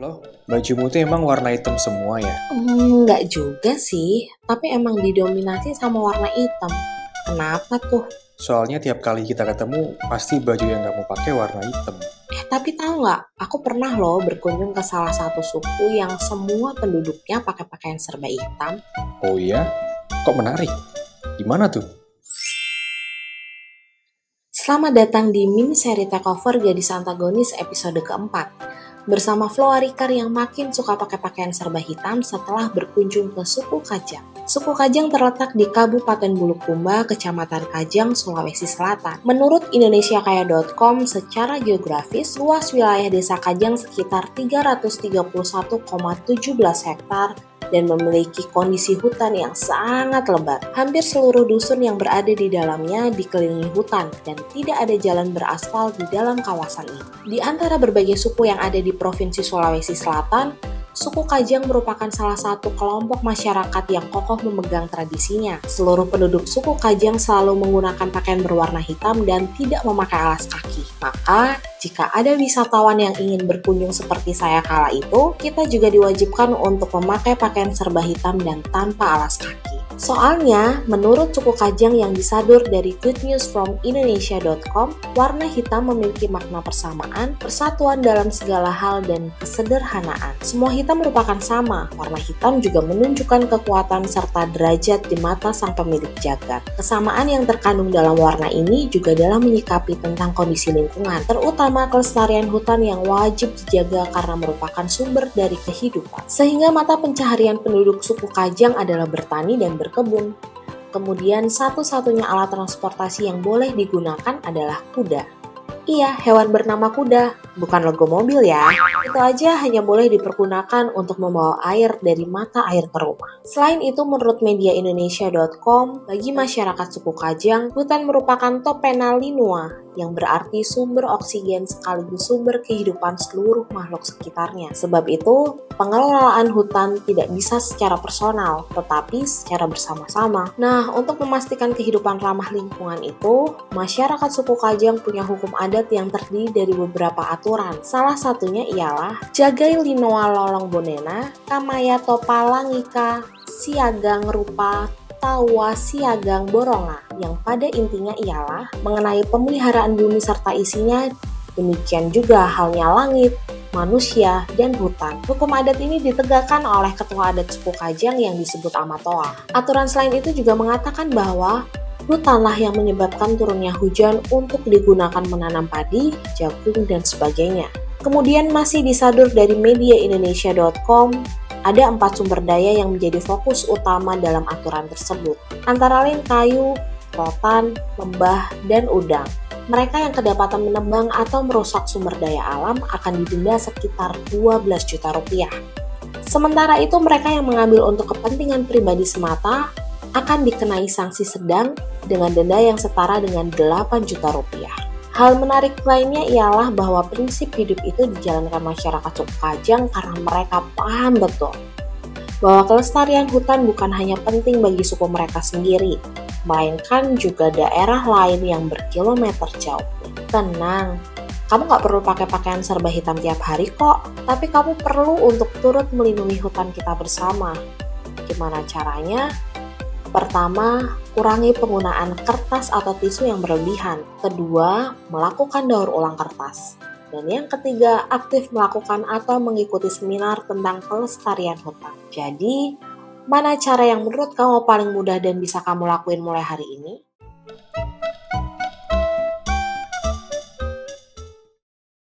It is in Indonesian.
Loh, bajumu tuh emang warna hitam semua ya? Hmm, nggak juga sih, tapi emang didominasi sama warna hitam. Kenapa tuh? Soalnya tiap kali kita ketemu, pasti baju yang kamu pakai warna hitam. Eh, tapi tahu nggak? Aku pernah loh berkunjung ke salah satu suku yang semua penduduknya pakai pakaian serba hitam. Oh iya? Kok menarik? Gimana tuh? Selamat datang di mini seri takeover Gadis Antagonis episode keempat bersama Flo Arikar yang makin suka pakai pakaian serba hitam setelah berkunjung ke suku Kajang. Suku Kajang terletak di Kabupaten Bulukumba, Kecamatan Kajang, Sulawesi Selatan. Menurut indonesiakaya.com, secara geografis, luas wilayah desa Kajang sekitar 331,17 hektar dan memiliki kondisi hutan yang sangat lebat. Hampir seluruh dusun yang berada di dalamnya dikelilingi hutan dan tidak ada jalan beraspal di dalam kawasan ini. Di antara berbagai suku yang ada di Provinsi Sulawesi Selatan, Suku Kajang merupakan salah satu kelompok masyarakat yang kokoh memegang tradisinya. Seluruh penduduk suku Kajang selalu menggunakan pakaian berwarna hitam dan tidak memakai alas kaki. Maka, jika ada wisatawan yang ingin berkunjung seperti saya kala itu, kita juga diwajibkan untuk memakai pakaian serba hitam dan tanpa alas kaki. Soalnya, menurut suku Kajang yang disadur dari goodnewsfromindonesia.com, warna hitam memiliki makna persamaan, persatuan dalam segala hal, dan kesederhanaan. Semua hitam merupakan sama. Warna hitam juga menunjukkan kekuatan serta derajat di mata sang pemilik jagat. Kesamaan yang terkandung dalam warna ini juga dalam menyikapi tentang kondisi lingkungan, terutama kelestarian hutan yang wajib dijaga karena merupakan sumber dari kehidupan. Sehingga mata pencaharian penduduk suku Kajang adalah bertani dan ber berkebun. Kemudian satu-satunya alat transportasi yang boleh digunakan adalah kuda. Iya, hewan bernama kuda, bukan logo mobil ya. Itu aja hanya boleh dipergunakan untuk membawa air dari mata air ke rumah. Selain itu, menurut media Indonesia.com, bagi masyarakat suku Kajang, hutan merupakan topena linua yang berarti sumber oksigen sekaligus sumber kehidupan seluruh makhluk sekitarnya. Sebab itu, pengelolaan hutan tidak bisa secara personal, tetapi secara bersama-sama. Nah, untuk memastikan kehidupan ramah lingkungan itu, masyarakat suku Kajang punya hukum adat yang terdiri dari beberapa aturan. Salah satunya ialah Jagai Linoa Lolong Bonena, Kamaya Topalangika, Siagang Rupa, Tawa Siagang Boronga, yang pada intinya ialah mengenai pemeliharaan bumi serta isinya, demikian juga halnya langit, manusia, dan hutan. Hukum adat ini ditegakkan oleh ketua adat suku Kajang yang disebut Amatoa. Aturan selain itu juga mengatakan bahwa Hutanlah yang menyebabkan turunnya hujan untuk digunakan menanam padi, jagung, dan sebagainya. Kemudian masih disadur dari media Indonesia.com, ada empat sumber daya yang menjadi fokus utama dalam aturan tersebut, antara lain kayu, rotan, lembah, dan udang. Mereka yang kedapatan menebang atau merusak sumber daya alam akan didenda sekitar 12 juta rupiah. Sementara itu mereka yang mengambil untuk kepentingan pribadi semata akan dikenai sanksi sedang dengan denda yang setara dengan 8 juta rupiah. Hal menarik lainnya ialah bahwa prinsip hidup itu dijalankan masyarakat suku Kajang karena mereka paham betul bahwa kelestarian hutan bukan hanya penting bagi suku mereka sendiri, melainkan juga daerah lain yang berkilometer jauh. Tenang, kamu nggak perlu pakai pakaian serba hitam tiap hari kok, tapi kamu perlu untuk turut melindungi hutan kita bersama. Gimana caranya? Pertama, kurangi penggunaan kertas atau tisu yang berlebihan. Kedua, melakukan daur ulang kertas. Dan yang ketiga, aktif melakukan atau mengikuti seminar tentang kelestarian hutan. Jadi, mana cara yang menurut kamu paling mudah dan bisa kamu lakuin mulai hari ini?